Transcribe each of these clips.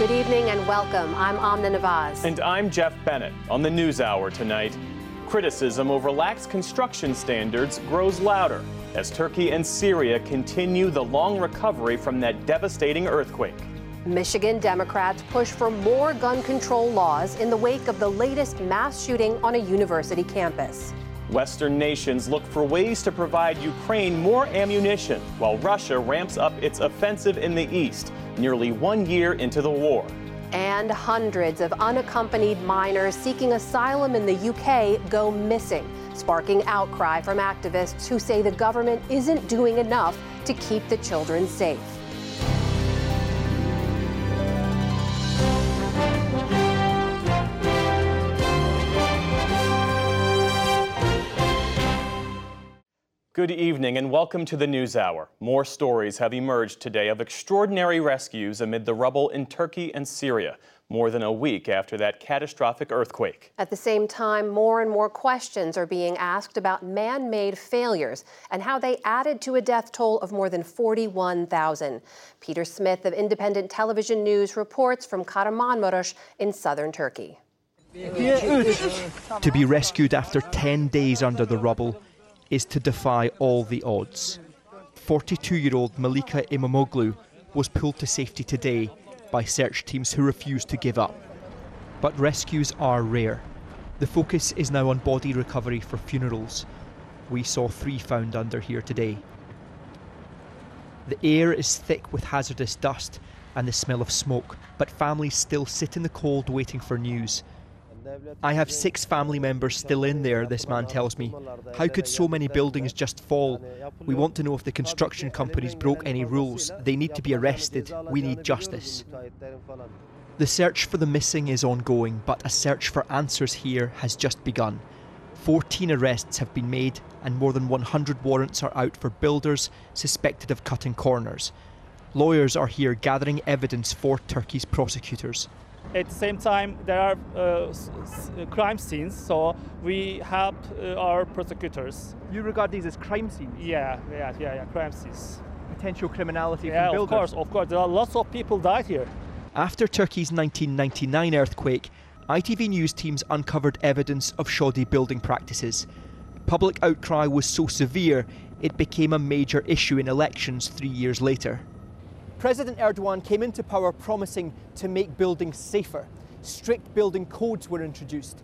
Good evening and welcome. I'm Amna Nawaz. And I'm Geoff Bennett. On the News Hour tonight, criticism over lax construction standards grows louder as Turkey and Syria continue the long recovery from that devastating earthquake. Michigan Democrats push for more gun control laws in the wake of the latest mass shooting on a university campus. Western nations look for ways to provide Ukraine more ammunition while Russia ramps up its offensive in the east, nearly one year into the war. And hundreds of unaccompanied minors seeking asylum in the UK go missing, sparking outcry from activists who say the government isn't doing enough to keep the children safe. Good evening and welcome to the News Hour. More stories have emerged today of extraordinary rescues amid the rubble in Turkey and Syria, more than a week after that catastrophic earthquake. At the same time, more and more questions are being asked about man made failures and how they added to a death toll of more than 41,000. Peter Smith of Independent Television News reports from Kahramanmaraş in southern Turkey. To be rescued after 10 days under the rubble is to defy all the odds. 42 year old Malika Imamoglu was pulled to safety today by search teams who refused to give up. But rescues are rare. The focus is now on body recovery for funerals. We saw three found under here today. The air is thick with hazardous dust and the smell of smoke, but families still sit in the cold waiting for news. I have six family members still in there, this man tells me. How could so many buildings just fall? We want to know if the construction companies broke any rules. They need to be arrested. We need justice. The search for the missing is ongoing, but a search for answers here has just begun. 14 arrests have been made, and more than 100 warrants are out for builders suspected of cutting corners. Lawyers are here gathering evidence for Turkey's prosecutors. At the same time, there are uh, s- s- crime scenes, so we help uh, our prosecutors. You regard these as crime scenes, Yeah, yeah, yeah, yeah, crime scenes. potential criminality Yeah, of course, of course. There are lots of people died here. After Turkey's 1999 earthquake, ITV News teams uncovered evidence of shoddy building practices. Public outcry was so severe, it became a major issue in elections three years later. President Erdogan came into power promising to make buildings safer. Strict building codes were introduced.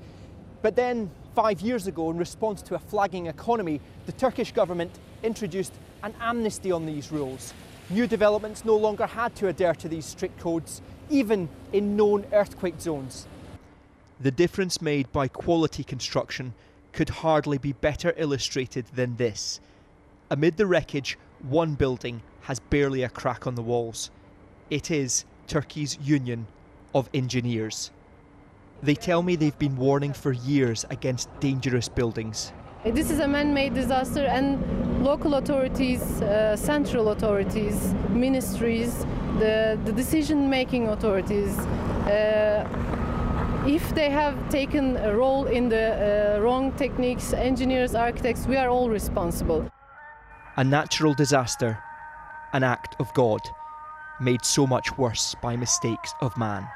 But then, five years ago, in response to a flagging economy, the Turkish government introduced an amnesty on these rules. New developments no longer had to adhere to these strict codes, even in known earthquake zones. The difference made by quality construction could hardly be better illustrated than this. Amid the wreckage, one building has barely a crack on the walls. It is Turkey's Union of Engineers. They tell me they've been warning for years against dangerous buildings. This is a man-made disaster, and local authorities, uh, central authorities, ministries, the, the decision-making authorities, uh, if they have taken a role in the uh, wrong techniques, engineers, architects, we are all responsible. A natural disaster, an act of God, made so much worse by mistakes of man.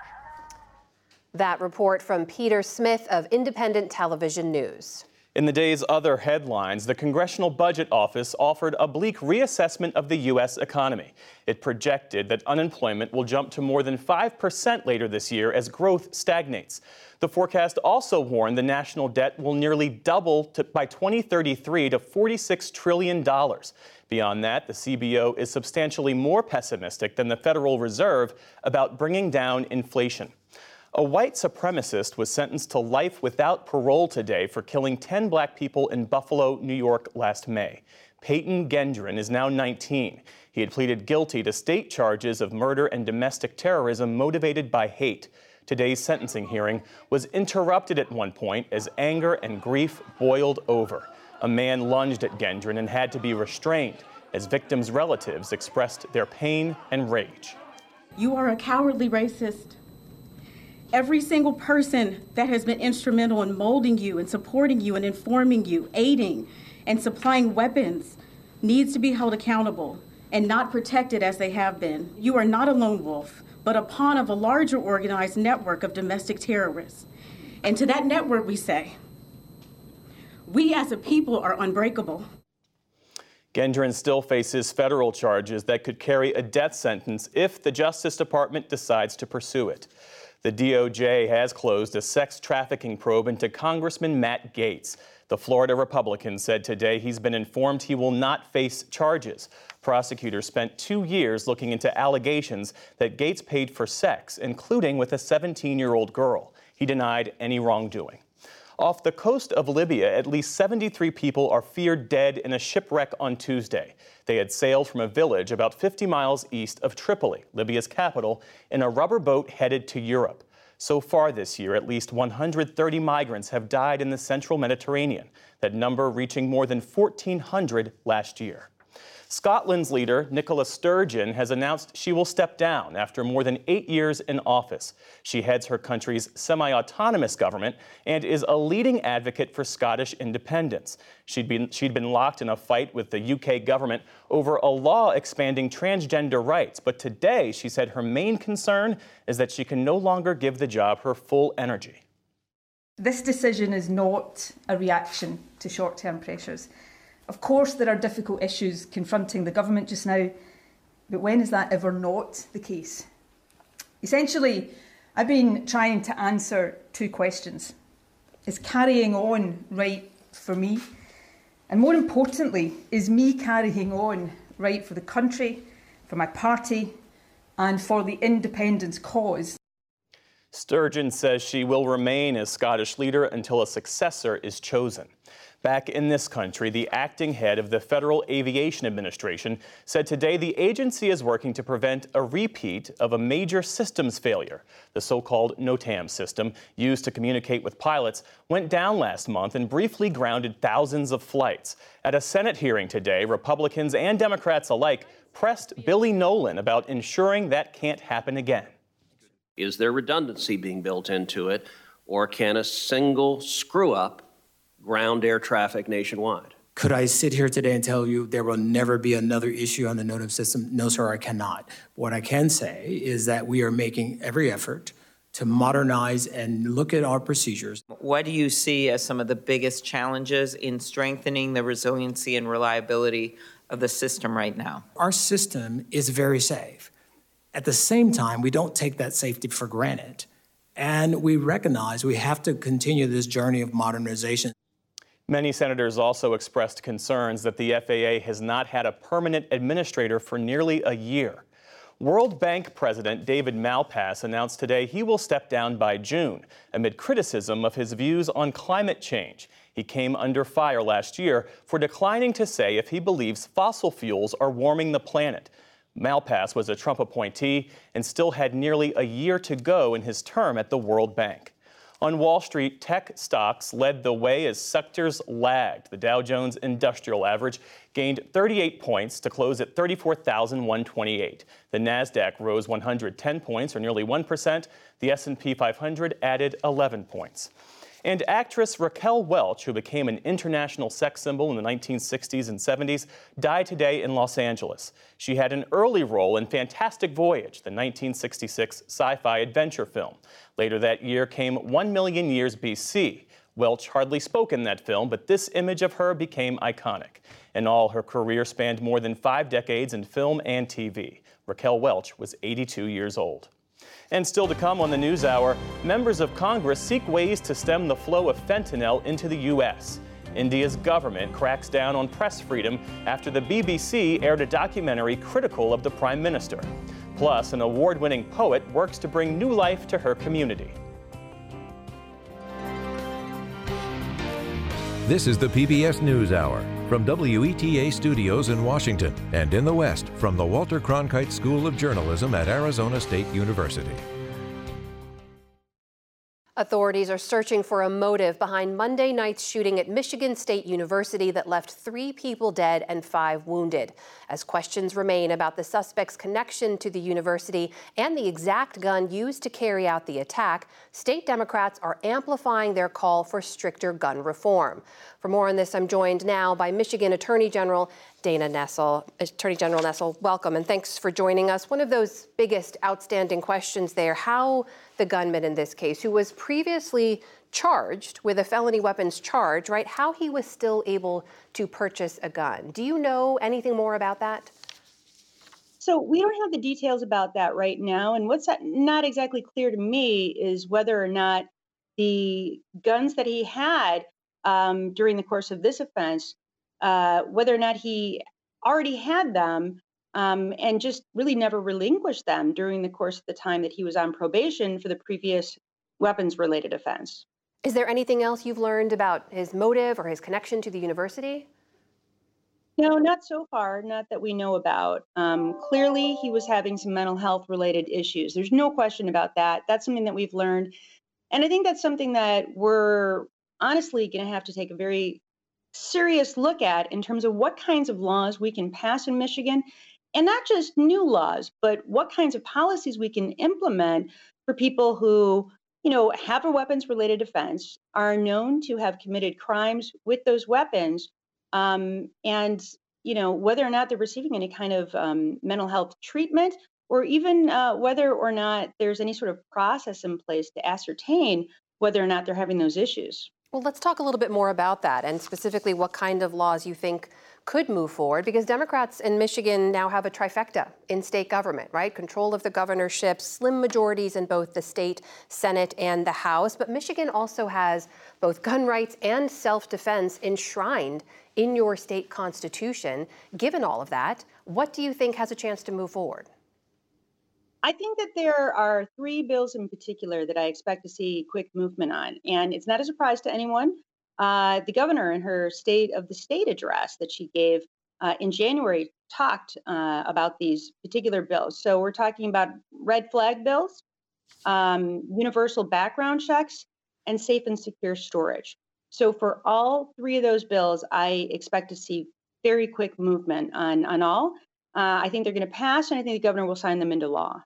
That report from Peter Smith of Independent Television News. In the day's other headlines, the Congressional Budget Office offered a bleak reassessment of the U.S. economy. It projected that unemployment will jump to more than 5% later this year as growth stagnates. The forecast also warned the national debt will nearly double to, by 2033 to $46 trillion. Beyond that, the CBO is substantially more pessimistic than the Federal Reserve about bringing down inflation. A white supremacist was sentenced to life without parole today for killing 10 black people in Buffalo, New York last May. Payton Gendron is now 19. He had pleaded guilty to state charges of murder and domestic terrorism motivated by hate. Today's sentencing hearing was interrupted at one point as anger and grief boiled over. A man lunged at Gendron and had to be restrained as victims' relatives expressed their pain and rage. You are a cowardly racist. Every single person that has been instrumental in molding you and supporting you and informing you, aiding and supplying weapons needs to be held accountable and not protected as they have been. You are not a lone wolf. but a pawn of a larger organized network of domestic terrorists. And to that network, we say, we as a people are unbreakable. Gendron still faces federal charges that could carry a death sentence if the Justice Department decides to pursue it. The DOJ has closed a sex trafficking probe into Congressman Matt Gaetz. The Florida Republican said today he's been informed he will not face charges. Prosecutors spent two years looking into allegations that Gaetz paid for sex, including with a 17 year old girl. He denied any wrongdoing. Off the coast of Libya, at least 73 people are feared dead in a shipwreck on Tuesday. They had sailed from a village about 50 miles east of Tripoli, Libya's capital, in a rubber boat headed to Europe. So far this year, at least 130 migrants have died in the central Mediterranean, that number reaching more than 1,400 last year. Scotland's leader, Nicola Sturgeon, has announced she will step down after more than eight years in office. She heads her country's semi autonomous government and is a leading advocate for Scottish independence. She'd been, she'd been locked in a fight with the UK government over a law expanding transgender rights, but today she said her main concern is that she can no longer give the job her full energy. This decision is not a reaction to short term pressures. Of course, there are difficult issues confronting the government just now, but when is that ever not the case? Essentially, I've been trying to answer two questions. Is carrying on right for me? And more importantly, is me carrying on right for the country, for my party, and for the independence cause? Sturgeon says she will remain as Scottish leader until a successor is chosen. Back in this country, the acting head of the Federal Aviation Administration said today the agency is working to prevent a repeat of a major systems failure. The so called NOTAM system, used to communicate with pilots, went down last month and briefly grounded thousands of flights. At a Senate hearing today, Republicans and Democrats alike pressed Billy Nolen about ensuring that can't happen again. Is there redundancy being built into it, or can a single screw up ground air traffic nationwide. Could I sit here today and tell you there will never be another issue on the NOTAM system? No, sir, I cannot. What I can say is that we are making every effort to modernize and look at our procedures. What do you see as some of the biggest challenges in strengthening the resiliency and reliability of the system right now? Our system is very safe. At the same time, we don't take that safety for granted. And we recognize we have to continue this journey of modernization. Many senators also expressed concerns that the FAA has not had a permanent administrator for nearly a year. World Bank President David Malpass announced today he will step down by June amid criticism of his views on climate change. He came under fire last year for declining to say if he believes fossil fuels are warming the planet. Malpass was a Trump appointee and still had nearly a year to go in his term at the World Bank. On Wall Street, tech stocks led the way as sectors lagged. The Dow Jones Industrial Average gained 38 points to close at 34,128. The Nasdaq rose 110 points or nearly 1%. The S&P 500 added 11 points. And actress Raquel Welch, who became an international sex symbol in the 1960s and 70s, died today in Los Angeles. She had an early role in Fantastic Voyage, the 1966 sci fi adventure film. Later that year came One Million Years BC. Welch hardly spoke in that film, but this image of her became iconic. In all, her career spanned more than five decades in film and TV. Raquel Welch was 82 years old. And still to come on the News Hour, members of Congress seek ways to stem the flow of fentanyl into the U.S. India's government cracks down on press freedom after the BBC aired a documentary critical of the Prime Minister. Plus, an award winning poet works to bring new life to her community. This is the PBS NewsHour from WETA Studios in Washington and in the West from the Walter Cronkite School of Journalism at Arizona State University. Authorities are searching for a motive behind Monday night's shooting at Michigan State University that left three people dead and five wounded. As questions remain about the suspect's connection to the university and the exact gun used to carry out the attack, state Democrats are amplifying their call for stricter gun reform. For more on this, I'm joined now by Michigan Attorney General Dana Nessel. Attorney General Nessel, welcome and thanks for joining us. One of those biggest outstanding questions there how the gunman in this case, who was previously charged with a felony weapons charge, right, how he was still able to purchase a gun. Do you know anything more about that? So we don't have the details about that right now. And what's not exactly clear to me is whether or not the guns that he had um, during the course of this offense, uh, whether or not he already had them um, and just really never relinquished them during the course of the time that he was on probation for the previous weapons related offense. Is there anything else you've learned about his motive or his connection to the university? No, not so far, not that we know about. Um, clearly, he was having some mental health related issues. There's no question about that. That's something that we've learned. And I think that's something that we're honestly going to have to take a very serious look at in terms of what kinds of laws we can pass in Michigan. And not just new laws, but what kinds of policies we can implement for people who, you know, have a weapons related offense, are known to have committed crimes with those weapons um, and you know whether or not they're receiving any kind of um, mental health treatment or even uh, whether or not there's any sort of process in place to ascertain whether or not they're having those issues. Well, let's talk a little bit more about that and specifically what kind of laws you think could move forward because Democrats in Michigan now have a trifecta in state government, right? Control of the governorship, slim majorities in both the state Senate and the House. But Michigan also has both gun rights and self defense enshrined in your state constitution. Given all of that, what do you think has a chance to move forward? I think that there are three bills in particular that I expect to see quick movement on. And it's not a surprise to anyone. Uh, the governor, in her State of the State address that she gave uh, in January, talked uh, about these particular bills. So we're talking about red flag bills, um, universal background checks, and safe and secure storage. So for all three of those bills, I expect to see very quick movement on on all. Uh, I think they're going to pass, and I think the governor will sign them into law.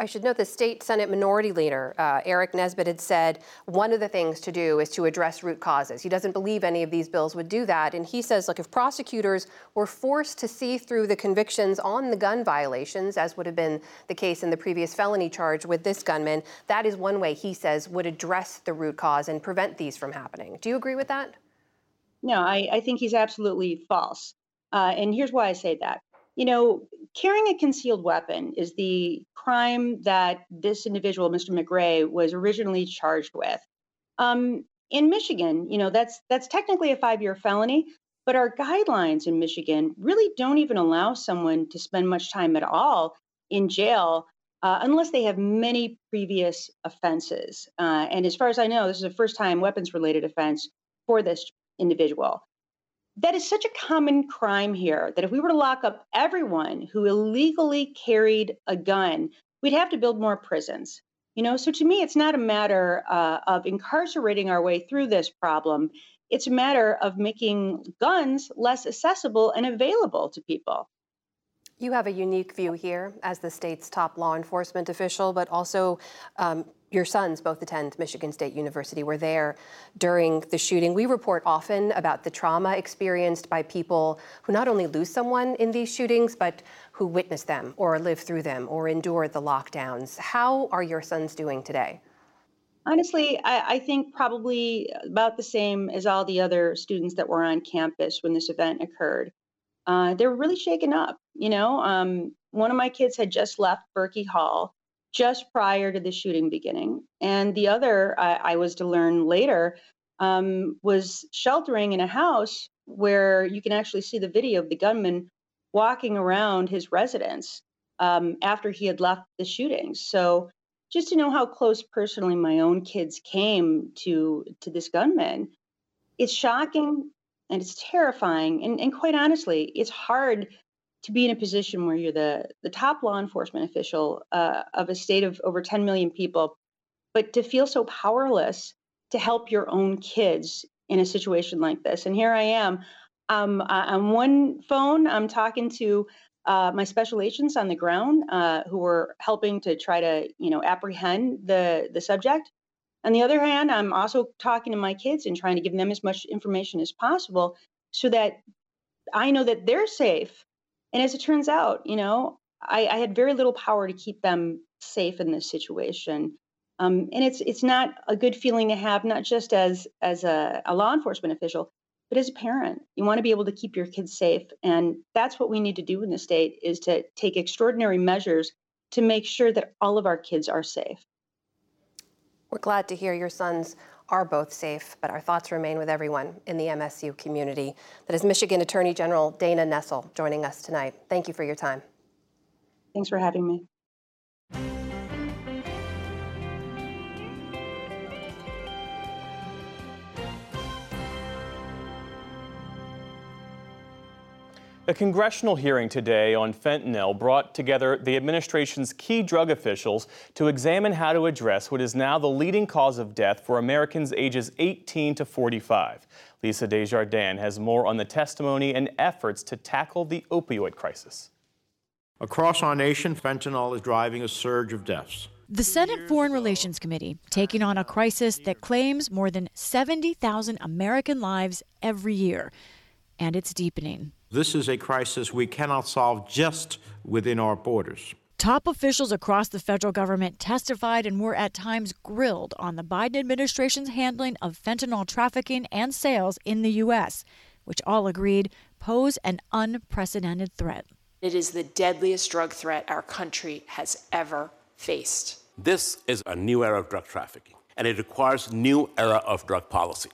I should note the state Senate Minority Leader, uh, Aric Nesbitt, had said one of the things to do is to address root causes. He doesn't believe any of these bills would do that. And he says, look, if prosecutors were forced to see through the convictions on the gun violations, as would have been the case in the previous felony charge with this gunman, that is one way he says would address the root cause and prevent these from happening. Do you agree with that? No, I, I think he's absolutely false. Uh, and here's why I say that you know, carrying a concealed weapon is the crime that this individual, Mr. McRae, was originally charged with. Um, in Michigan, you know, that's that's technically a five-year felony, but our guidelines in Michigan really don't even allow someone to spend much time at all in jail uh, unless they have many previous offenses. Uh, and as far as I know, this is a first-time weapons-related offense for this individual that is such a common crime here that if we were to lock up everyone who illegally carried a gun, we'd have to build more prisons. You know, so to me, it's not a matter uh, of incarcerating our way through this problem. It's a matter of making guns less accessible and available to people. You have a unique view here as the state's top law enforcement official, but also um, your sons both attend Michigan State University, were there during the shooting. We report often about the trauma experienced by people who not only lose someone in these shootings, but who witness them or live through them or endure the lockdowns. How are your sons doing today? Honestly, I, I think probably about the same as all the other students that were on campus when this event occurred. Uh, they're really shaken up. You know, um, one of my kids had just left Berkey Hall just prior to the shooting beginning. And the other, I, I was to learn later, um, was sheltering in a house where you can actually see the video of the gunman walking around his residence um, after he had left the shootings. So just to know how close personally my own kids came to to this gunman, it's shocking and it's terrifying. And, and quite honestly, it's hard to be in a position where you're the the top law enforcement official uh, of a state of over 10 million people, but to feel so powerless to help your own kids in a situation like this. And here I am. Um, on one phone, I'm talking to uh, my special agents on the ground uh, who were helping to try to, you know, apprehend the the subject. On the other hand, I'm also talking to my kids and trying to give them as much information as possible so that I know that they're safe. And as it turns out, you know, I, I had very little power to keep them safe in this situation. Um, and it's it's not a good feeling to have, not just as as a, a law enforcement official, but as a parent. You want to be able to keep your kids safe, and that's what we need to do in the state: is to take extraordinary measures to make sure that all of our kids are safe. We're glad to hear your sons are both safe, but our thoughts remain with everyone in the MSU community. That is Michigan Attorney General Dana Nessel joining us tonight. Thank you for your time. Thanks for having me. A congressional hearing today on fentanyl brought together the administration's key drug officials to examine how to address what is now the leading cause of death for Americans ages 18 to 45. Lisa Desjardins has more on the testimony and efforts to tackle the opioid crisis. Across our nation, fentanyl is driving a surge of deaths. The Senate Foreign Relations Committee taking on a crisis that claims more than 70,000 American lives every year, and it's deepening. This is a crisis we cannot solve just within our borders. Top officials across the federal government testified and were at times grilled on the Biden administration's handling of fentanyl trafficking and sales in the U.S., which all agreed pose an unprecedented threat. It is the deadliest drug threat our country has ever faced. This is a new era of drug trafficking, and it requires new era of drug policy.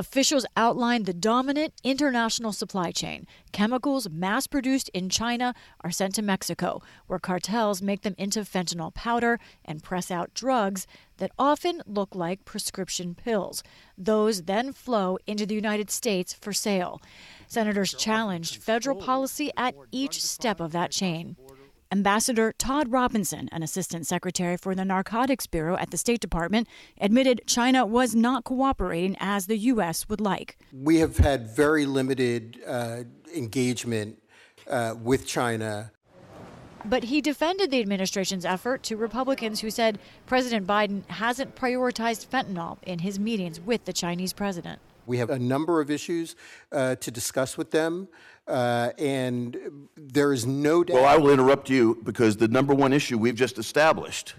Officials outlined the dominant international supply chain. Chemicals mass produced in China are sent to Mexico, where cartels make them into fentanyl powder and press out drugs that often look like prescription pills. Those then flow into the United States for sale. Senators challenged federal policy at each step of that chain. Ambassador Todd Robinson, an assistant secretary for the Narcotics Bureau at the State Department, admitted China was not cooperating as the U.S. would like. We have had very limited uh, engagement uh, with China. But he defended the administration's effort to Republicans who said President Biden hasn't prioritized fentanyl in his meetings with the Chinese president. We have a number of issues uh, to discuss with them. Uh, and there is no doubt. Well, I will interrupt you because the number one issue we've just established,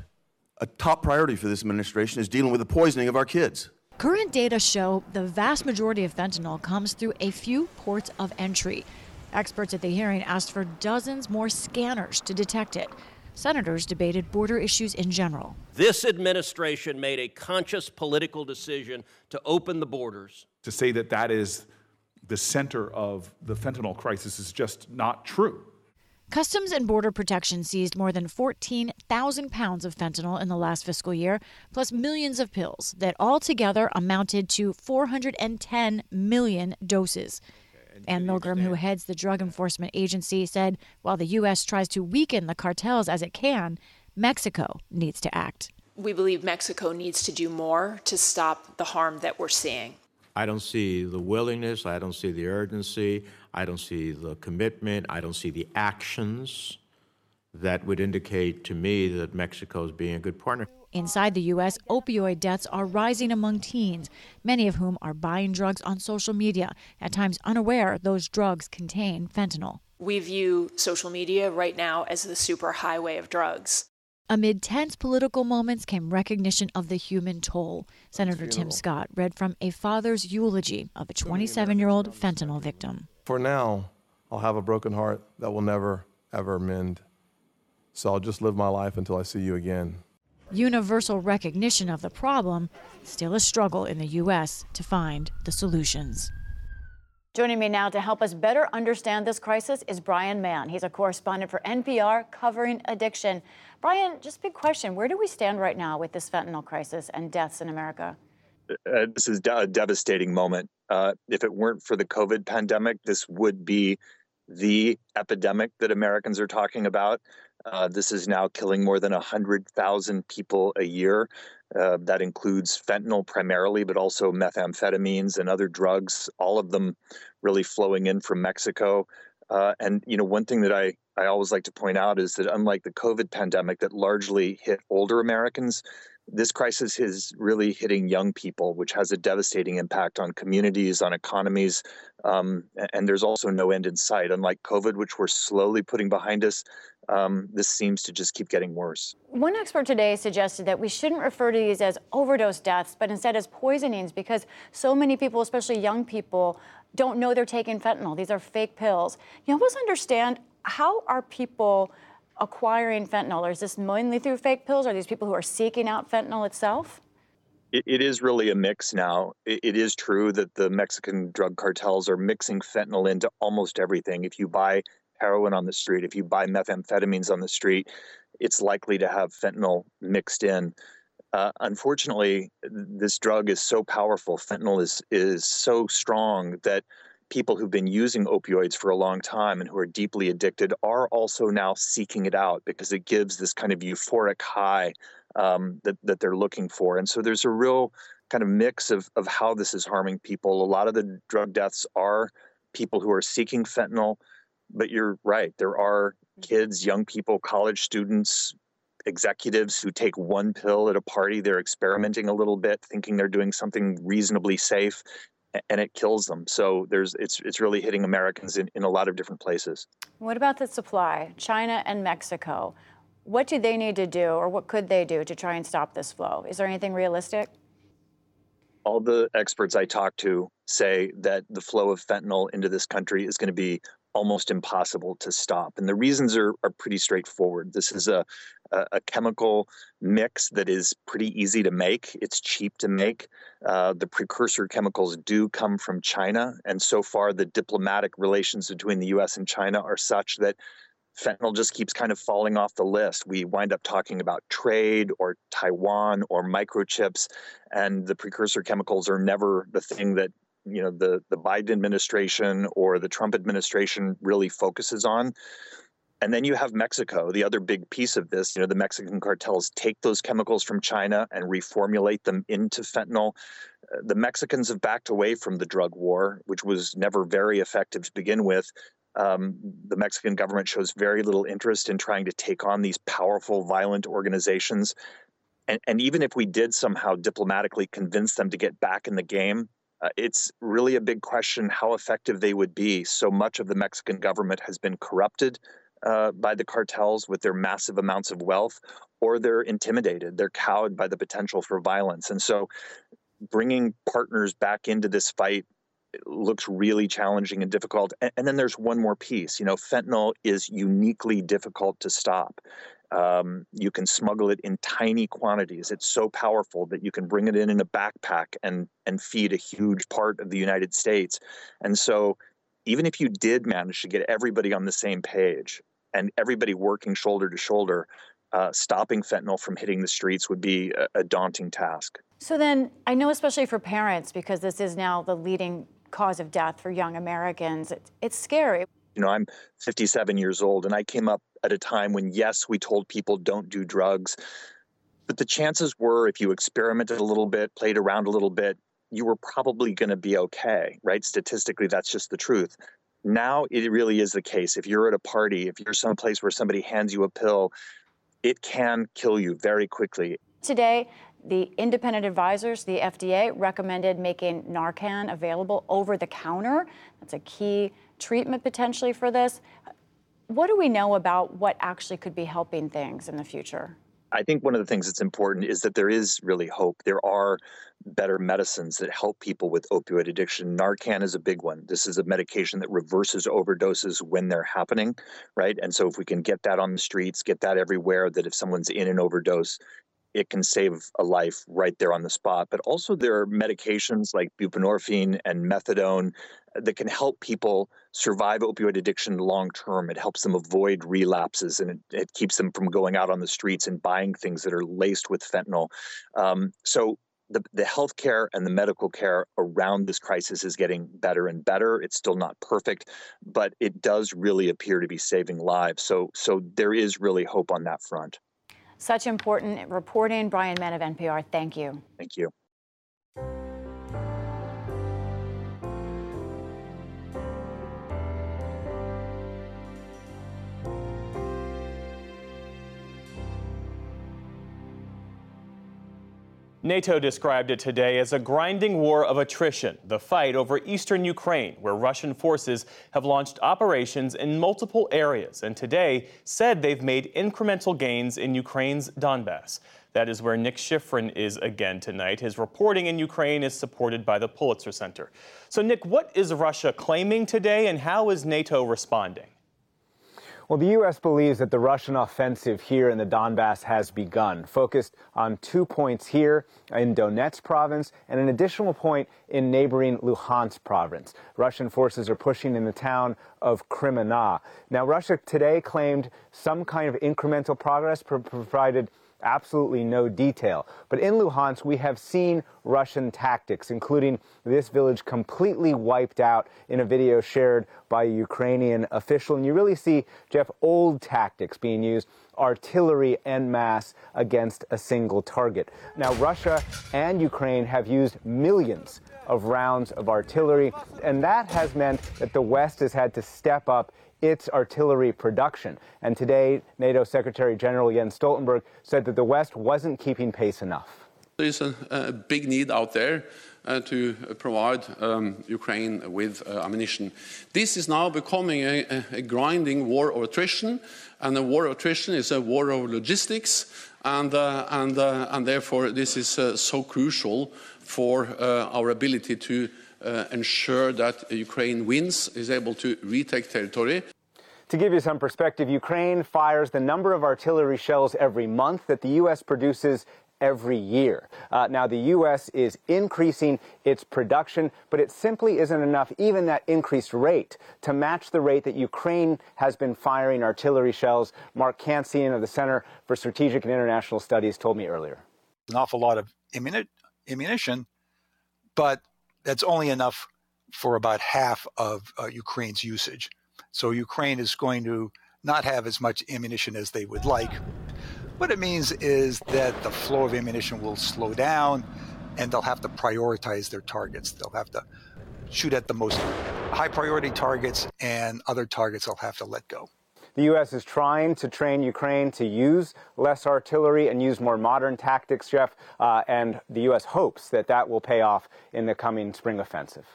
a top priority for this administration, is dealing with the poisoning of our kids. Current data show the vast majority of fentanyl comes through a few ports of entry. Experts at the hearing asked for dozens more scanners to detect it. Senators debated border issues in general. This administration made a conscious political decision to open the borders. To say that that is the center of the fentanyl crisis is just not true. Customs and Border Protection seized more than 14,000 pounds of fentanyl in the last fiscal year, plus millions of pills that altogether amounted to 410 million doses. Anne Milgram, who heads the Drug Enforcement Agency, said while the U.S. tries to weaken the cartels as it can, Mexico needs to act. We believe Mexico needs to do more to stop the harm that we're seeing. I don't see the willingness, I don't see the urgency, I don't see the commitment, I don't see the actions that would indicate to me that Mexico is being a good partner. Inside the U.S., opioid deaths are rising among teens, many of whom are buying drugs on social media, at times unaware those drugs contain fentanyl. We view social media right now as the superhighway of drugs. Amid tense political moments came recognition of the human toll. Senator Tim Scott read from a father's eulogy of a 27 year old fentanyl victim. For now, I'll have a broken heart that will never, ever mend. So I'll just live my life until I see you again. Universal recognition of the problem, still a struggle in the U.S. to find the solutions. Joining me now to help us better understand this crisis is Brian Mann. He's a correspondent for NPR covering addiction. Brian, just big question. Where do we stand right now with this fentanyl crisis and deaths in America? Uh, this is a devastating moment. Uh, if it weren't for the COVID pandemic, this would be the epidemic that Americans are talking about. Uh, this is now killing more than 100,000 people a year. Uh, that includes fentanyl primarily, but also methamphetamines and other drugs, all of them really flowing in from Mexico. Uh, and you know, one thing that I I always like to point out is that unlike the COVID pandemic that largely hit older Americans, this crisis is really hitting young people, which has a devastating impact on communities, on economies, um, and there's also no end in sight. Unlike COVID, which we're slowly putting behind us, um, this seems to just keep getting worse. One expert today suggested that we shouldn't refer to these as overdose deaths, but instead as poisonings because so many people, especially young people, don't know they're taking fentanyl. These are fake pills. You help us understand how are people acquiring fentanyl? Or is this mainly through fake pills? Are these people who are seeking out fentanyl itself? it, it is really a mix now. It, it is true that the Mexican drug cartels are mixing fentanyl into almost everything. If you buy heroin on the street, if you buy methamphetamines on the street, it's likely to have fentanyl mixed in. Uh, unfortunately, this drug is so powerful. Fentanyl is is so strong that people who've been using opioids for a long time and who are deeply addicted are also now seeking it out because it gives this kind of euphoric high um, that, that they're looking for. And so there's a real kind of mix of, of how this is harming people. A lot of the drug deaths are people who are seeking fentanyl, but you're right. There are kids, young people, college students, executives who take one pill at a party. They're experimenting a little bit, thinking they're doing something reasonably safe, and it kills them. So there's it's it's really hitting Americans in, in a lot of different places. What about the supply? China and Mexico. What do they need to do, or what could they do to try and stop this flow? Is there anything realistic? All the experts I talk to say that the flow of fentanyl into this country is going to be almost impossible to stop. And the reasons are, are pretty straightforward. This is a, a, a chemical mix that is pretty easy to make, it's cheap to make. Uh, the precursor chemicals do come from China. And so far, the diplomatic relations between the US and China are such that fentanyl just keeps kind of falling off the list. We wind up talking about trade or Taiwan or microchips, and the precursor chemicals are never the thing that you know the the Biden administration or the Trump administration really focuses on. And then you have Mexico, the other big piece of this. You know, the Mexican cartels take those chemicals from China and reformulate them into fentanyl. Uh, the Mexicans have backed away from the drug war, which was never very effective to begin with. Um, the Mexican government shows very little interest in trying to take on these powerful, violent organizations. And, and even if we did somehow diplomatically convince them to get back in the game, uh, it's really a big question how effective they would be. So much of the Mexican government has been corrupted uh, by the cartels with their massive amounts of wealth, or they're intimidated, they're cowed by the potential for violence. And so bringing partners back into this fight looks really challenging and difficult. And, and, then there's one more piece. You know, fentanyl is uniquely difficult to stop. Um, you can smuggle it in tiny quantities. It's so powerful that you can bring it in in a backpack and and feed a huge part of the United States. And so, even if you did manage to get everybody on the same page and everybody working shoulder to shoulder, uh, stopping fentanyl from hitting the streets would be a, a daunting task. So then, I know especially for parents, because this is now the leading cause of death for young Americans. It's, it's scary. You know, I'm 57 years old, and I came up at a time when, yes, we told people don't do drugs. But the chances were, if you experimented a little bit, played around a little bit, you were probably going to be okay, right? Statistically, that's just the truth. Now it really is the case. If you're at a party, if you're someplace where somebody hands you a pill, it can kill you very quickly. Today, the independent advisors, the FDA, recommended making Narcan available over the counter. That's a key treatment potentially for this. What do we know about what actually could be helping things in the future? I think one of the things that's important is that there is really hope. There are better medicines that help people with opioid addiction. Narcan is a big one. This is a medication that reverses overdoses when they're happening, right? And so if we can get that on the streets, get that everywhere, that if someone's in an overdose, it can save a life right there on the spot. But also, there are medications like buprenorphine and methadone that can help people survive opioid addiction long term. It helps them avoid relapses and it, it, keeps them from going out on the streets and buying things that are laced with fentanyl. Um, so, the, the healthcare and the medical care around this crisis is getting better and better. It's still not perfect, but it does really appear to be saving lives. So, so there is really hope on that front. Such important reporting. Brian Mann of NPR, thank you. Thank you. NATO described it today as a grinding war of attrition, the fight over eastern Ukraine, where Russian forces have launched operations in multiple areas and today said they've made incremental gains in Ukraine's Donbass. That is where Nick Schifrin is again tonight. His reporting in Ukraine is supported by the Pulitzer Center. So, Nick, what is Russia claiming today and how is NATO responding? Well, the U.S. believes that the Russian offensive here in the Donbass has begun, focused on two points here in Donetsk province and an additional point in neighboring Luhansk province. Russian forces are pushing in the town of Kreminna. Now, Russia today claimed some kind of incremental progress, provided absolutely no detail. But in Luhansk, we have seen Russian tactics, including this village completely wiped out in a video shared by a Ukrainian official. And you really see, Geoff, old tactics being used artillery en masse against a single target. Now, Russia and Ukraine have used millions of rounds of artillery, and that has meant that the West has had to step up its artillery production. And today, NATO Secretary General Jens Stoltenberg said that the West wasn't keeping pace enough. There is a, a big need out there uh, to provide um, Ukraine with uh, ammunition. This is now becoming a, a, grinding war of attrition, and a war of attrition is a war of logistics, and, uh, and, uh, and therefore this is uh, so crucial for uh, our ability to uh, ensure that Ukraine wins, is able to retake territory. To give you some perspective, Ukraine fires the number of artillery shells every month that the U.S. produces every year. Uh, now, the U.S. is increasing its production, but it simply isn't enough, even that increased rate, to match the rate that Ukraine has been firing artillery shells. Mark Cancian of the Center for Strategic and International Studies told me earlier. An awful lot of ammunition, but that's only enough for about half of uh, Ukraine's usage. So Ukraine is going to not have as much ammunition as they would like. What it means is that the flow of ammunition will slow down and they'll have to prioritize their targets. They'll have to shoot at the most high priority targets and other targets they'll have to let go. The U.S. is trying to train Ukraine to use less artillery and use more modern tactics, Geoff, uh, and the U.S. hopes that that will pay off in the coming spring offensive.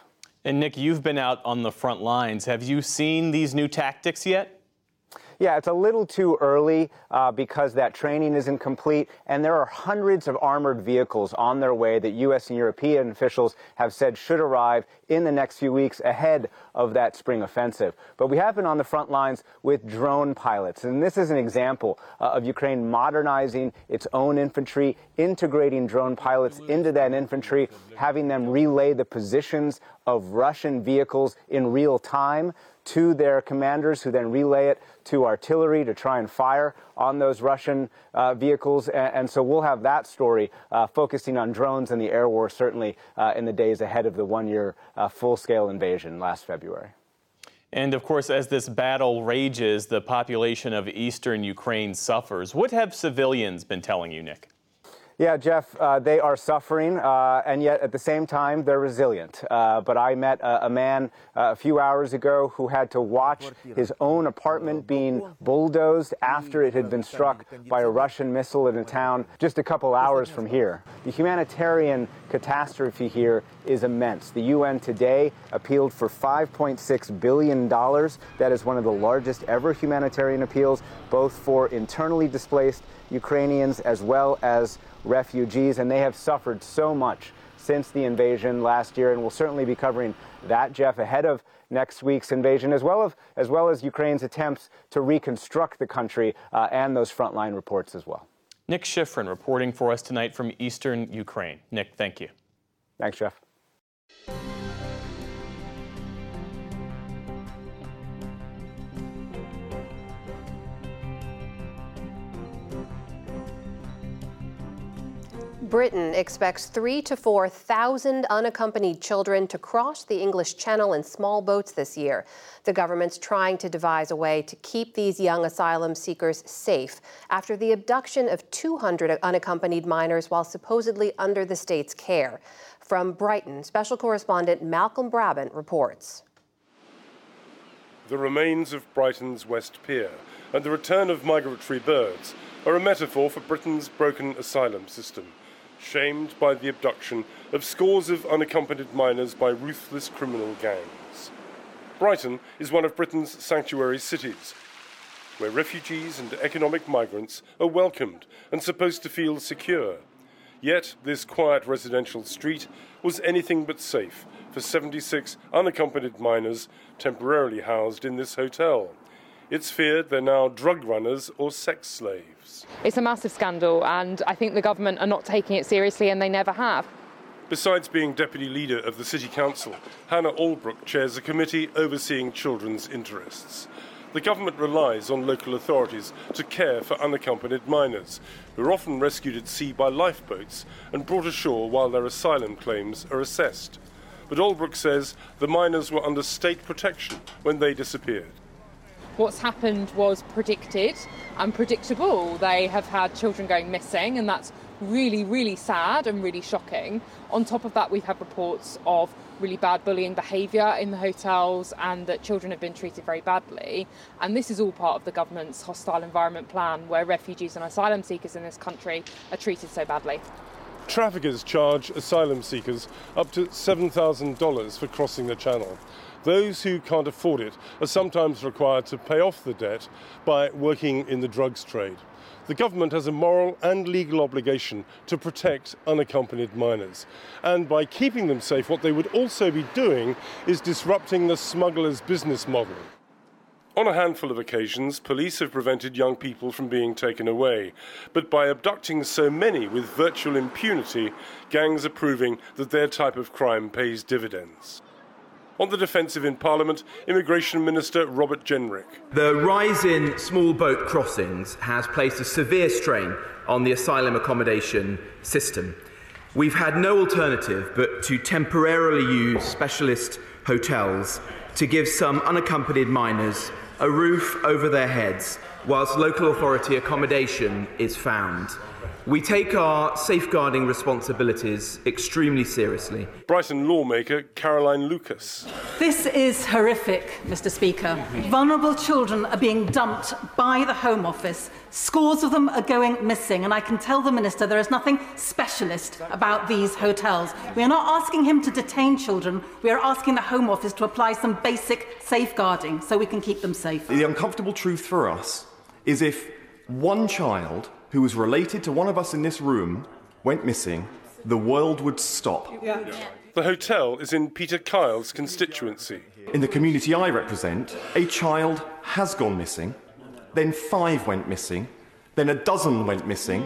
And Nick, you've been out on the front lines. Have you seen these new tactics yet? Yeah, it's a little too early uh, because that training isn't complete, and there are hundreds of armored vehicles on their way that U.S. and European officials have said should arrive in the next few weeks ahead of that spring offensive. But we have been on the front lines with drone pilots, and this is an example uh, of Ukraine modernizing its own infantry, integrating drone pilots into that infantry, having them relay the positions of Russian vehicles in real time to their commanders, who then relay it to artillery to try and fire on those Russian uh, vehicles. And, and, so we'll have that story uh, focusing on drones and the air war, certainly uh, in the days ahead of the one year uh, full scale invasion last February. And of course, as this battle rages, the population of eastern Ukraine suffers. What have civilians been telling you, Nick? Yeah, Geoff, uh, they are suffering, uh, and yet at the same time, they're resilient. Uh, but I met a, a man uh, a few hours ago who had to watch his own apartment being bulldozed after it had been struck by a Russian missile in a town just a couple hours from here. The humanitarian catastrophe here is immense. The UN today appealed for $5.6 billion. That is one of the largest ever humanitarian appeals, both for internally displaced Ukrainians as well as refugees, and they have suffered so much since the invasion last year, and we'll certainly be covering that, Geoff, ahead of next week's invasion, as well as, as, well as Ukraine's attempts to reconstruct the country uh, and those frontline reports as well. Nick Schifrin reporting for us tonight from eastern Ukraine. Nick, thank you. Thanks, Geoff. Britain expects three to 4,000 unaccompanied children to cross the English Channel in small boats this year. The government's trying to devise a way to keep these young asylum seekers safe after the abduction of 200 unaccompanied minors while supposedly under the state's care. From Brighton, special correspondent Malcolm Brabant reports. The remains of Brighton's West Pier and the return of migratory birds are a metaphor for Britain's broken asylum system. Shamed by the abduction of scores of unaccompanied minors by ruthless criminal gangs. Brighton is one of Britain's sanctuary cities, where refugees and economic migrants are welcomed and supposed to feel secure. Yet, this quiet residential street was anything but safe for 76 unaccompanied minors temporarily housed in this hotel. It's feared they're now drug runners or sex slaves. It's a massive scandal, and I think the government are not taking it seriously, and they never have. Besides being deputy leader of the City Council, Hannah Allbrooke chairs a committee overseeing children's interests. The government relies on local authorities to care for unaccompanied minors, who are often rescued at sea by lifeboats and brought ashore while their asylum claims are assessed. But Allbrooke says the minors were under state protection when they disappeared. What's happened was predicted and predictable. They have had children going missing, and that's really, really sad and really shocking. On top of that, we've had reports of really bad bullying behaviour in the hotels and that children have been treated very badly. And this is all part of the government's hostile environment plan where refugees and asylum seekers in this country are treated so badly. Traffickers charge asylum seekers up to $7,000 for crossing the channel. Those who can't afford it are sometimes required to pay off the debt by working in the drugs trade. The government has a moral and legal obligation to protect unaccompanied minors. And by keeping them safe, what they would also be doing is disrupting the smugglers' business model. On a handful of occasions, police have prevented young people from being taken away. But by abducting so many with virtual impunity, gangs are proving that their type of crime pays dividends. On the defensive in Parliament, Immigration Minister Robert Jenrick. The rise in small boat crossings has placed a severe strain on the asylum accommodation system. We've had no alternative but to temporarily use specialist hotels to give some unaccompanied minors a roof over their heads whilst local authority accommodation is found. We take our safeguarding responsibilities extremely seriously. Brighton lawmaker Caroline Lucas. This is horrific, Mr. Speaker. Vulnerable children are being dumped by the Home Office. Scores of them are going missing, and I can tell the Minister there is nothing specialist about these hotels. We are not asking him to detain children, we are asking the Home Office to apply some basic safeguarding so we can keep them safe. The uncomfortable truth for us is if one child who was related to one of us in this room went missing, the world would stop. Yeah. The hotel is in Peter Kyle's constituency. In the community I represent, a child has gone missing, then five went missing, then a dozen went missing,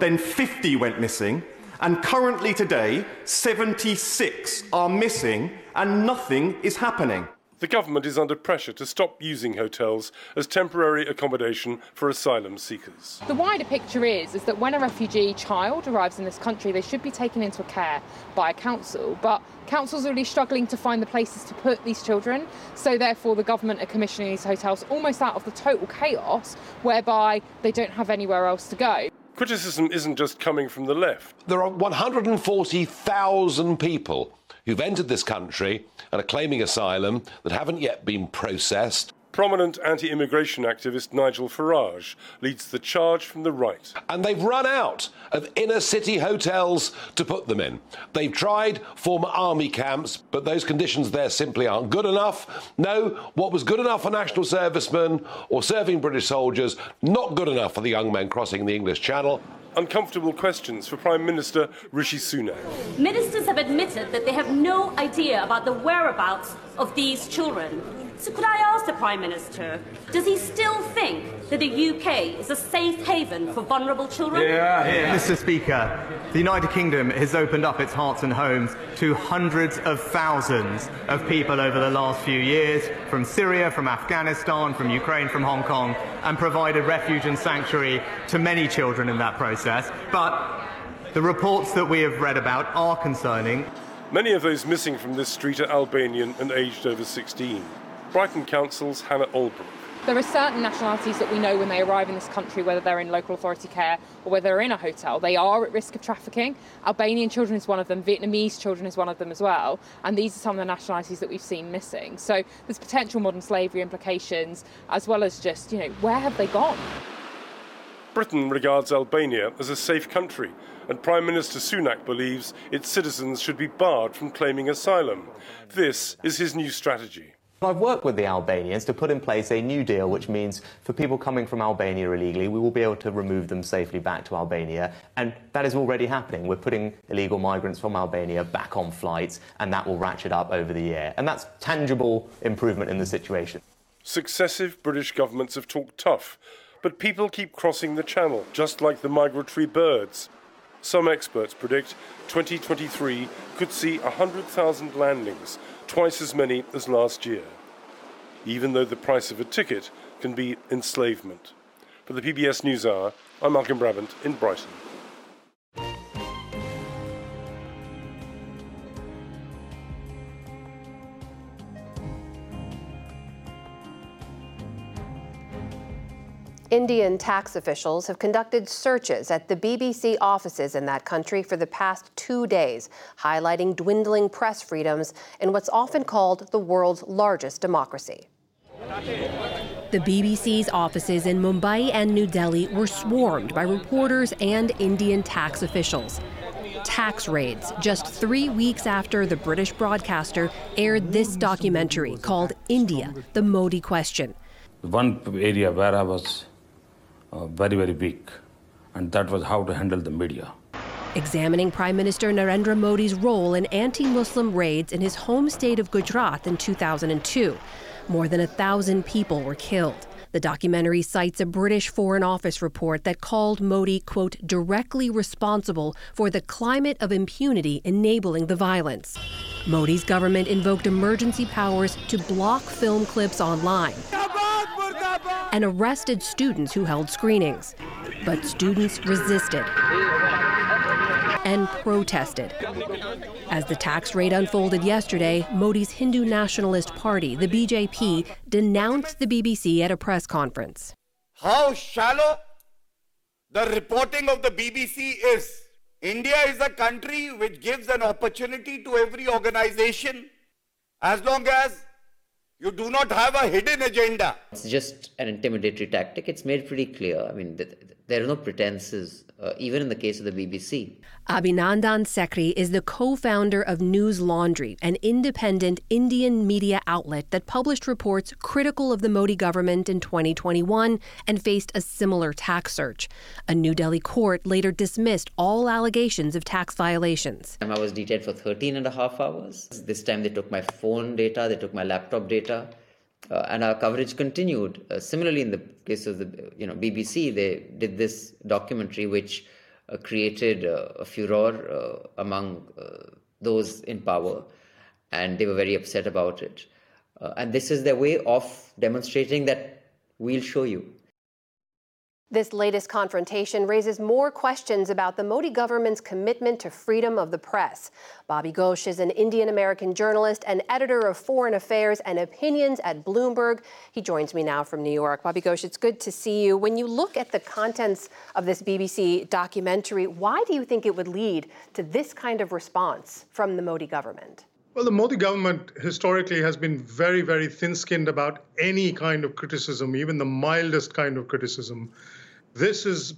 then 50 went missing, and currently today, 76 are missing, and nothing is happening. The government is under pressure to stop using hotels as temporary accommodation for asylum seekers. The wider picture is, is that when a refugee child arrives in this country, they should be taken into care by a council. But councils are really struggling to find the places to put these children. So therefore, the government are commissioning these hotels almost out of the total chaos, whereby they don't have anywhere else to go. Criticism isn't just coming from the left. There are 140,000 people who've entered this country and are claiming asylum that haven't yet been processed. Prominent anti immigration activist Nigel Farage leads the charge from the right. And they've run out of inner city hotels to put them in. They've tried former army camps, but those conditions there simply aren't good enough. No, what was good enough for national servicemen or serving British soldiers, not good enough for the young men crossing the English Channel uncomfortable questions for Prime Minister Rishi Sunak. Ministers have admitted that they have no idea about the whereabouts of these children. So could I ask the Prime Minister, does he still think that the UK is a safe haven for vulnerable children? Yeah, yeah. Mr Speaker, the United Kingdom has opened up its hearts and homes to hundreds of thousands of people over the last few years from Syria, from Afghanistan, from Ukraine, from Hong Kong, and provided refuge and sanctuary to many children in that process. But the reports that we have read about are concerning. Many of those missing from this street are Albanian and aged over 16. Brighton Council's Hannah Allbrooke. There are certain nationalities that we know when they arrive in this country, whether they're in local authority care or whether they're in a hotel, they are at risk of trafficking. Albanian children is one of them, Vietnamese children is one of them as well. And these are some of the nationalities that we've seen missing. So there's potential modern slavery implications, as well as just, you know, where have they gone? Britain regards Albania as a safe country, and Prime Minister Sunak believes its citizens should be barred from claiming asylum. This is his new strategy. I've worked with the Albanians to put in place a new deal which means for people coming from Albania illegally, we will be able to remove them safely back to Albania. And that is already happening. We're putting illegal migrants from Albania back on flights, and that will ratchet up over the year. And that's tangible improvement in the situation. Successive British governments have talked tough, but people keep crossing the channel, just like the migratory birds. Some experts predict 2023 could see 100,000 landings, twice as many as last year, even though the price of a ticket can be enslavement. For the PBS NewsHour, I'm Malcolm Brabant in Brighton. Indian tax officials have conducted searches at the BBC offices in that country for the past two days, highlighting dwindling press freedoms in what's often called the world's largest democracy. The BBC's offices in Mumbai and New Delhi were swarmed by reporters and Indian tax officials. Tax raids, just three weeks after the British broadcaster aired this documentary called India, the Modi Question. One area where I was uh, very, very weak, and that was how to handle the media. Examining Prime Minister Narendra Modi's role in anti Muslim raids in his home state of Gujarat in 2002. More than a thousand people were killed. The documentary cites a British Foreign Office report that called Modi, quote, directly responsible for the climate of impunity enabling the violence. Modi's government invoked emergency powers to block film clips online and arrested students who held screenings. But students resisted and protested. As the tax raid unfolded yesterday, Modi's Hindu Nationalist Party, the BJP, denounced the BBC at a press conference. How shallow the reporting of the BBC is. India is a country which gives an opportunity to every organization as long as you do not have a hidden agenda. It's just an intimidatory tactic. It's made pretty clear. I mean, there are no pretenses, uh, even in the case of the BBC. Abhinandan Sekhri is the co founder of Newslaundry, an independent Indian media outlet that published reports critical of the Modi government in 2021 and faced a similar tax search. A New Delhi court later dismissed all allegations of tax violations. I was detained for 13 and a half hours. This time they took my phone data, they took my laptop data. Uh, and our coverage continued. Uh, similarly, in the case of the you know BBC, they did this documentary which uh, created uh, a furor uh, among uh, those in power, and they were very upset about it. and this is their way of demonstrating that we'll show you. This latest confrontation raises more questions about the Modi government's commitment to freedom of the press. Bobby Ghosh is an Indian American journalist and editor of Foreign Affairs and Opinions at Bloomberg. He joins me now from New York. Bobby Ghosh, it's good to see you. When you look at the contents of this BBC documentary, why do you think it would lead to this kind of response from the Modi government? Well, the Modi government historically has been very, very thin skinned about any kind of criticism, even the mildest kind of criticism. This is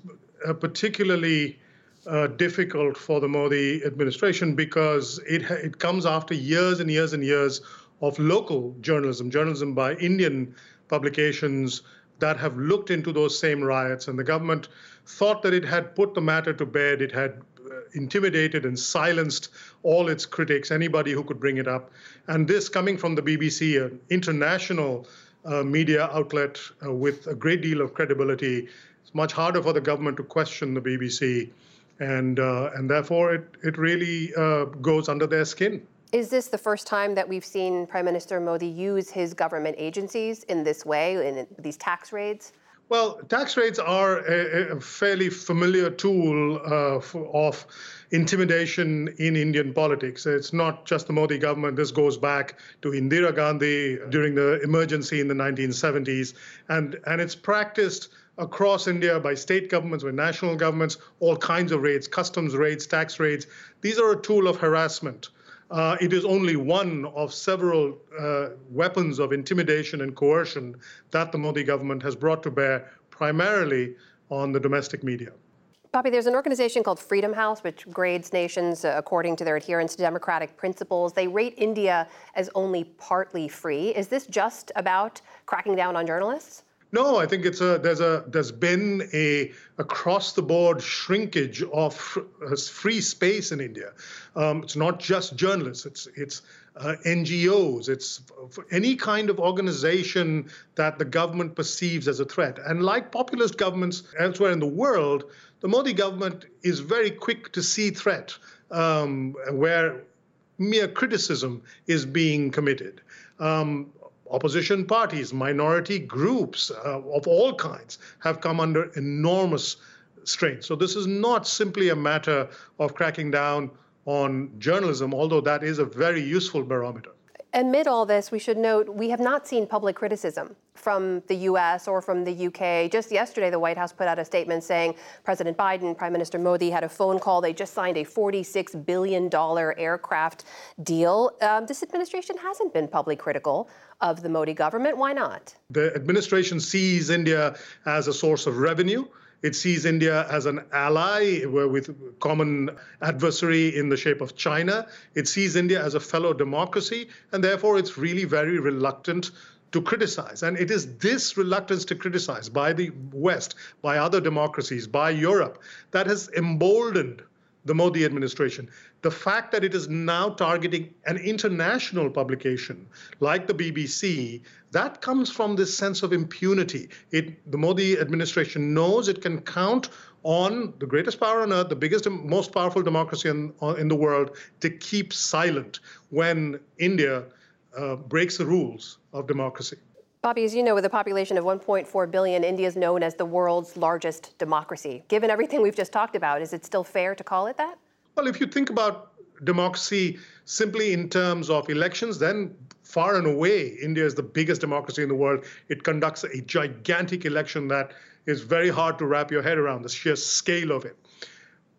uh, particularly uh, difficult for the Modi administration because it it comes after years and years and years of local journalism, journalism by Indian publications that have looked into those same riots, and the government thought that it had put the matter to bed. It had intimidated and silenced all its critics, anybody who could bring it up. And this coming from the BBC, an international uh, media outlet uh, with a great deal of credibility, it's much harder for the government to question the BBC, and uh, and therefore it it really uh, goes under their skin. Is this the first time that we've seen Prime Minister Modi use his government agencies in this way, in these tax raids? Well, tax rates are a, a fairly familiar tool uh, for, of intimidation in Indian politics. It's not just the Modi government. This goes back to Indira Gandhi during the emergency in the 1970s, and and it's practiced across India by state governments, by national governments, all kinds of rates, customs rates, tax rates. These are a tool of harassment. Uh, it is only one of several uh, weapons of intimidation and coercion that the Modi government has brought to bear, primarily on the domestic media. Bobby, there's an organization called Freedom House, which grades nations uh, according to their adherence to democratic principles. They rate India as only partly free. Is this just about cracking down on journalists? No, I think it's a there's a there's been a across the board shrinkage of free space in India. Um, it's not just journalists. It's it's uh, NGOs. It's any kind of organization that the government perceives as a threat. And like populist governments elsewhere in the world, the Modi government is very quick to see threat um, where mere criticism is being committed. Um, opposition parties, minority groups uh, of all kinds have come under enormous strain. So this is not simply a matter of cracking down on journalism, although that is a very useful barometer. Amid all this, we should note we have not seen public criticism from the US or from the UK. Just yesterday, the White House put out a statement saying President Biden, Prime Minister Modi had a phone call. They just signed a $46 billion aircraft deal. Um, this administration hasn't been publicly critical of the Modi government. Why not? The administration sees India as a source of revenue. It sees India as an ally with common adversary in the shape of China. It sees India as a fellow democracy, and therefore it's really very reluctant to criticize. And it is this reluctance to criticize by the West, by other democracies, by Europe, that has emboldened the Modi administration. The fact that it is now targeting an international publication like the BBC, that comes from this sense of impunity. It, the Modi administration knows it can count on the greatest power on earth, the biggest most powerful democracy in, uh, in the world, to keep silent when India uh, breaks the rules of democracy. Bobby, as you know, with a population of 1.4 billion, India is known as the world's largest democracy. Given everything we've just talked about, is it still fair to call it that? Well, if you think about democracy simply in terms of elections, then far and away, India is the biggest democracy in the world. It conducts a gigantic election that is very hard to wrap your head around, the sheer scale of it.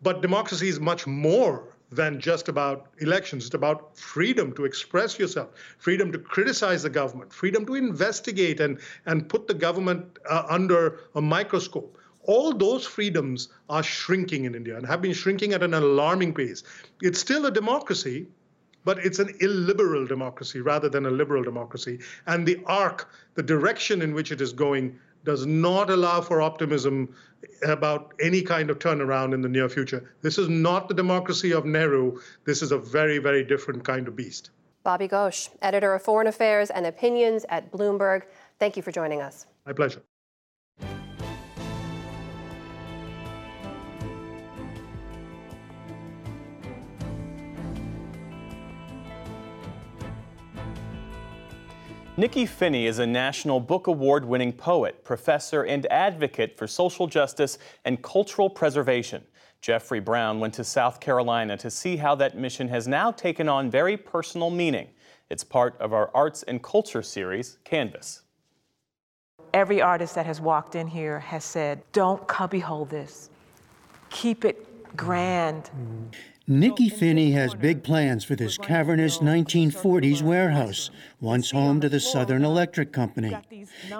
But democracy is much more than just about elections. It's about freedom to express yourself, freedom to criticize the government, freedom to investigate and, and put the government uh, under a microscope. All those freedoms are shrinking in India and have been shrinking at an alarming pace. It's still a democracy, but it's an illiberal democracy rather than a liberal democracy. And the arc, the direction in which it is going, does not allow for optimism about any kind of turnaround in the near future. This is not the democracy of Nehru. This is a very, very different kind of beast. Bobby Ghosh, editor of Foreign Affairs and Opinions at Bloomberg. Thank you for joining us. My pleasure. Nikky Finney is a National Book Award winning poet, professor, and advocate for social justice and cultural preservation. Jeffrey Brown went to South Carolina to see how that mission has now taken on very personal meaning. It's part of our arts and culture series, Canvas. Every artist that has walked in here has said, Don't cubbyhole this, keep it grand. Mm-hmm. Nikky Finney has big plans for this cavernous 1940s warehouse, once home to the Southern Electric Company.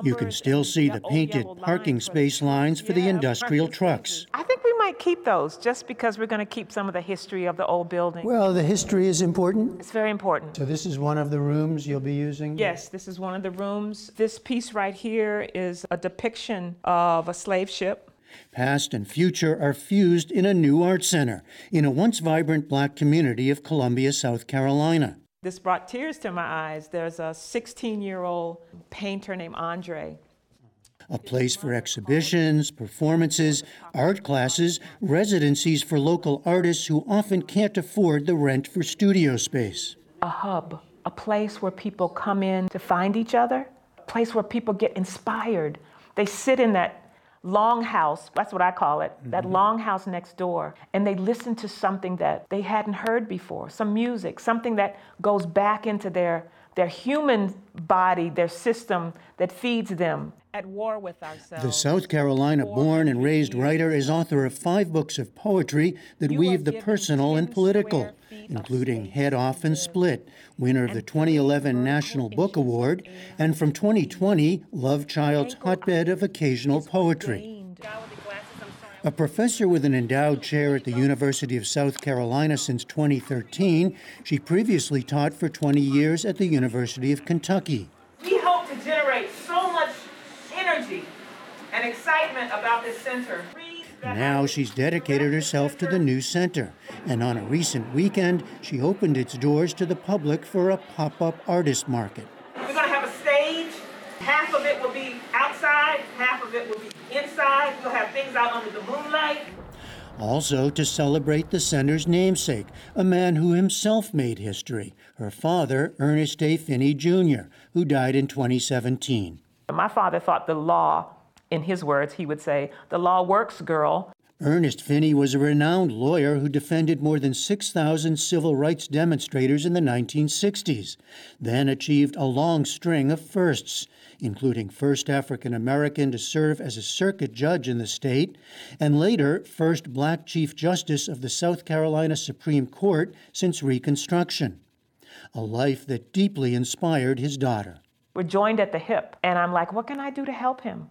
You can still see the painted parking space lines for the industrial trucks. I think we might keep those just because we're going to keep some of the history of the old building. Well, the history is important. It's very important. So, this is one of the rooms you'll be using? Yes, this is one of the rooms. This piece right here is a depiction of a slave ship Past and future are fused in a new art center in a once vibrant black community of Columbia, South Carolina. This brought tears to my eyes. There's a 16 year old painter named Andre. A place for exhibitions, performances, art classes, residencies for local artists who often can't afford the rent for studio space. A hub, a place where people come in to find each other, a place where people get inspired. They sit in that longhouse, that's what I call it, mm-hmm. that longhouse next door, and they listen to something that they hadn't heard before, some music, something that goes back into their, their human body, their system that feeds them. At war with ourselves. The South Carolina born and raised writer is author of five books of poetry that you weave the personal and political, including Head Off and Split, winner of the 2011 National Book Award, and from 2020, Love Child's Hotbed of Occasional Poetry. A professor with an endowed chair at the University of South Carolina since 2013, she previously taught for 20 years at the University of Kentucky. We hope to generate so much energy and excitement about this center. Now she's dedicated herself to the new center, and on a recent weekend, she opened its doors to the public for a pop up artist market. We're going to have a stage. Half of it will be outside, half of it will be inside. We'll have things out under the moonlight. Also, to celebrate the center's namesake, a man who himself made history, her father, Ernest A. Finney Jr., who died in 2017. My father thought the law in his words, he would say, The law works, girl. Ernest Finney was a renowned lawyer who defended more than 6,000 civil rights demonstrators in the 1960s, then achieved a long string of firsts, including first African American to serve as a circuit judge in the state, and later first black Chief Justice of the South Carolina Supreme Court since Reconstruction. A life that deeply inspired his daughter. We're joined at the hip, and I'm like, what can I do to help him?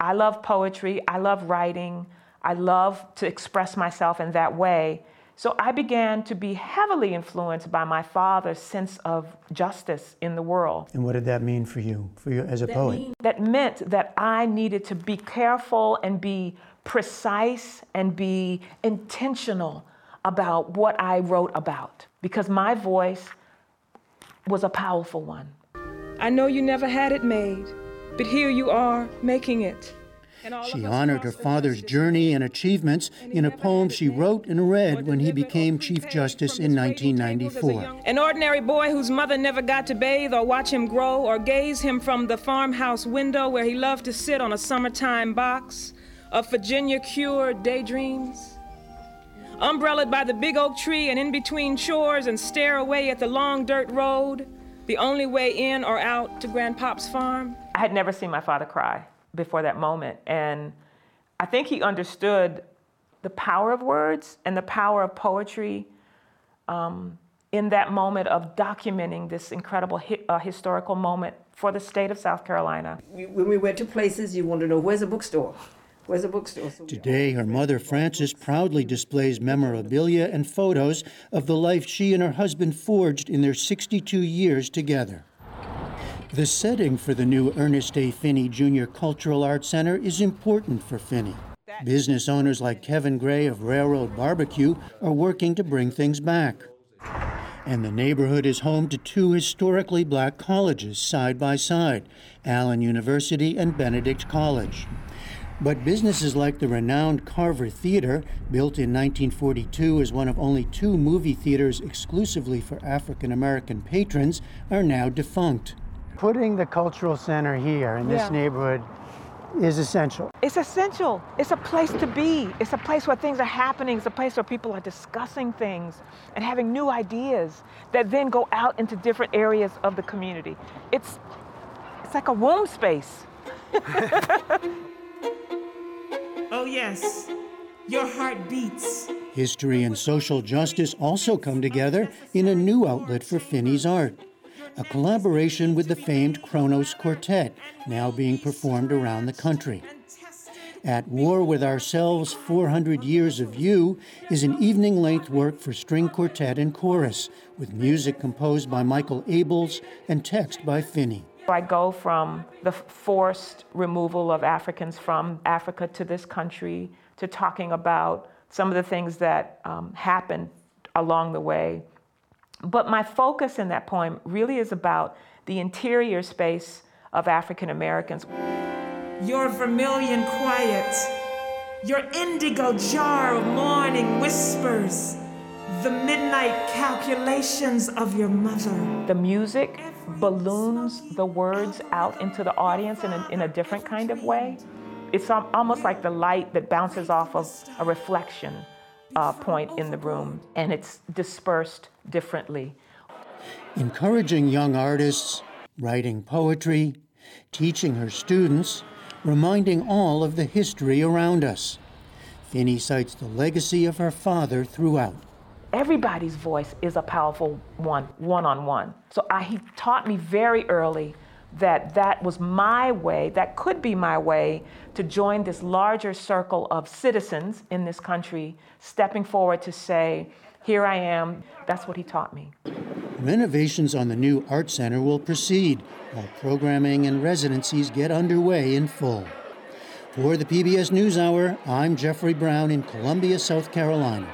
I love poetry, I love writing, I love to express myself in that way. So I began to be heavily influenced by my father's sense of justice in the world. And what did that mean for you, for you as a that poet? Mean, that meant that I needed to be careful and be precise and be intentional about what I wrote about because my voice was a powerful one. I know you never had it made. But here you are, making it. She honored her father's journey and achievements in a poem she wrote and read when he became Chief Justice in 1994. An ordinary boy whose mother never got to bathe or watch him grow or gaze him from the farmhouse window where he loved to sit on a summertime box of Virginia cured daydreams. Umbrellaed by the big oak tree and in between chores and stare away at the long dirt road the only way in or out to Grandpop's farm? I had never seen my father cry before that moment. And I think he understood the power of words and the power of poetry um, in that moment of documenting this incredible hi- uh, historical moment for the state of South Carolina. When we went to places, you wanted to know where's a bookstore? Where's a bookstore? So Today, her mother Frances proudly displays memorabilia and photos of the life she and her husband forged in their 62 years together. The setting for the new Ernest A. Finney Jr. Cultural Arts Center is important for Finney. Business owners like Kevin Gray of Railroad Barbecue are working to bring things back. And the neighborhood is home to two historically black colleges side by side Allen University and Benedict College. But businesses like the renowned Carver Theater, built in 1942 as one of only two movie theaters exclusively for African American patrons, are now defunct. Putting the cultural center here in this Yeah. neighborhood is essential. It's essential. It's a place to be. It's a place where things are happening. It's a place where people are discussing things and having new ideas that then go out into different areas of the community. It's it's like a womb space. Oh, yes, your heart beats. History and social justice also come together in a new outlet for Finney's art. A collaboration with the famed Kronos Quartet, now being performed around the country. At War with Ourselves 400 Years of You is an evening length work for string quartet and chorus, with music composed by Michael Abels and text by Finney. I go from the forced removal of Africans from Africa to this country to talking about some of the things that um, happened along the way. But my focus in that poem really is about the interior space of African Americans. Your vermilion quiet, your indigo jar of morning whispers, the midnight calculations of your mother. The music balloons the words out into the audience in a, in a different kind of way. It's almost like the light that bounces off of a reflection uh, point in the room, and it's dispersed differently. Encouraging young artists, writing poetry, teaching her students, reminding all of the history around us. Finney cites the legacy of her father throughout. Everybody's voice is a powerful one, one on one. So I, he taught me very early that that was my way, that could be my way to join this larger circle of citizens in this country, stepping forward to say, here I am. That's what he taught me. Renovations on the new Art Center will proceed while programming and residencies get underway in full. For the PBS NewsHour, I'm Jeffrey Brown in Columbia, South Carolina.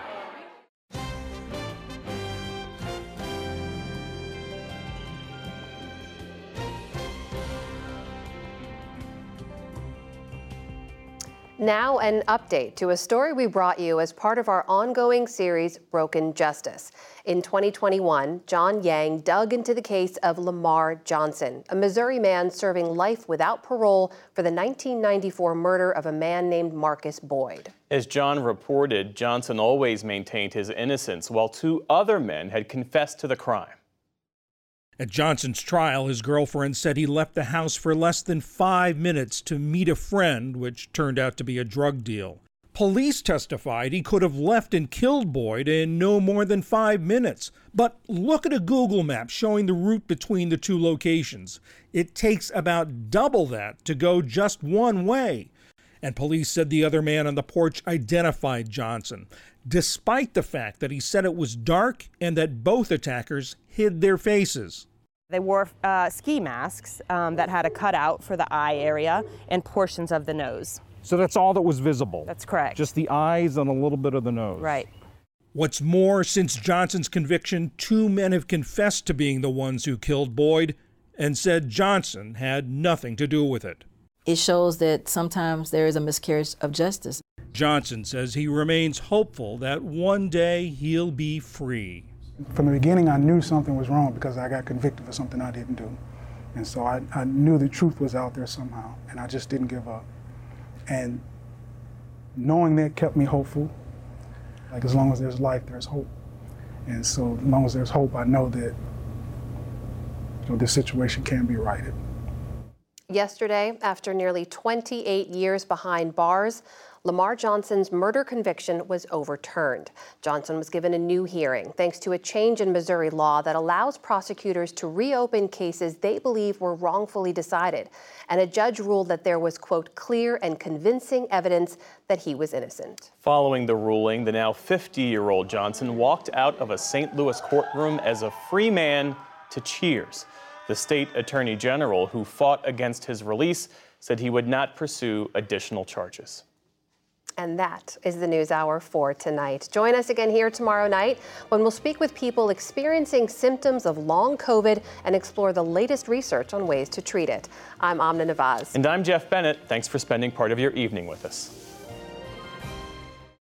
Now, an update to a story we brought you as part of our ongoing series, Broken Justice. In 2021, John Yang dug into the case of Lamar Johnson, a Missouri man serving life without parole for the 1994 murder of a man named Marcus Boyd. As John reported, Johnson always maintained his innocence, while two other men had confessed to the crime. At Johnson's trial, his girlfriend said he left the house for less than five minutes to meet a friend, which turned out to be a drug deal. Police testified he could have left and killed Boyd in no more than five minutes. But look at a Google map showing the route between the two locations. It takes about double that to go just one way. And police said the other man on the porch identified Johnson, despite the fact that he said it was dark and that both attackers hid their faces. They wore uh, ski masks um, that had a cutout for the eye area and portions of the nose. So that's all that was visible? That's correct. Just the eyes and a little bit of the nose? Right. What's more, since Johnson's conviction, two men have confessed to being the ones who killed Boyd and said Johnson had nothing to do with it. It shows that sometimes there is a miscarriage of justice. Johnson says he remains hopeful that one day he'll be free. From the beginning, I knew something was wrong because I got convicted for something I didn't do. And so I, I knew the truth was out there somehow, and I just didn't give up. And knowing that kept me hopeful. Like, as long as there's life, there's hope. And so, as long as there's hope, I know that you know, this situation can be righted. Yesterday, after nearly 28 years behind bars, Lamar Johnson's murder conviction was overturned. Johnson was given a new hearing thanks to a change in Missouri law that allows prosecutors to reopen cases they believe were wrongfully decided. And a judge ruled that there was, quote, clear and convincing evidence that he was innocent. Following the ruling, the now 50 year old Johnson walked out of a St. Louis courtroom as a free man to cheers. The state attorney general, who fought against his release, said he would not pursue additional charges. And that is the News Hour for tonight. Join us again here tomorrow night when we'll speak with people experiencing symptoms of long COVID and explore the latest research on ways to treat it. I'm Amna Nawaz. And I'm Geoff Bennett. Thanks for spending part of your evening with us.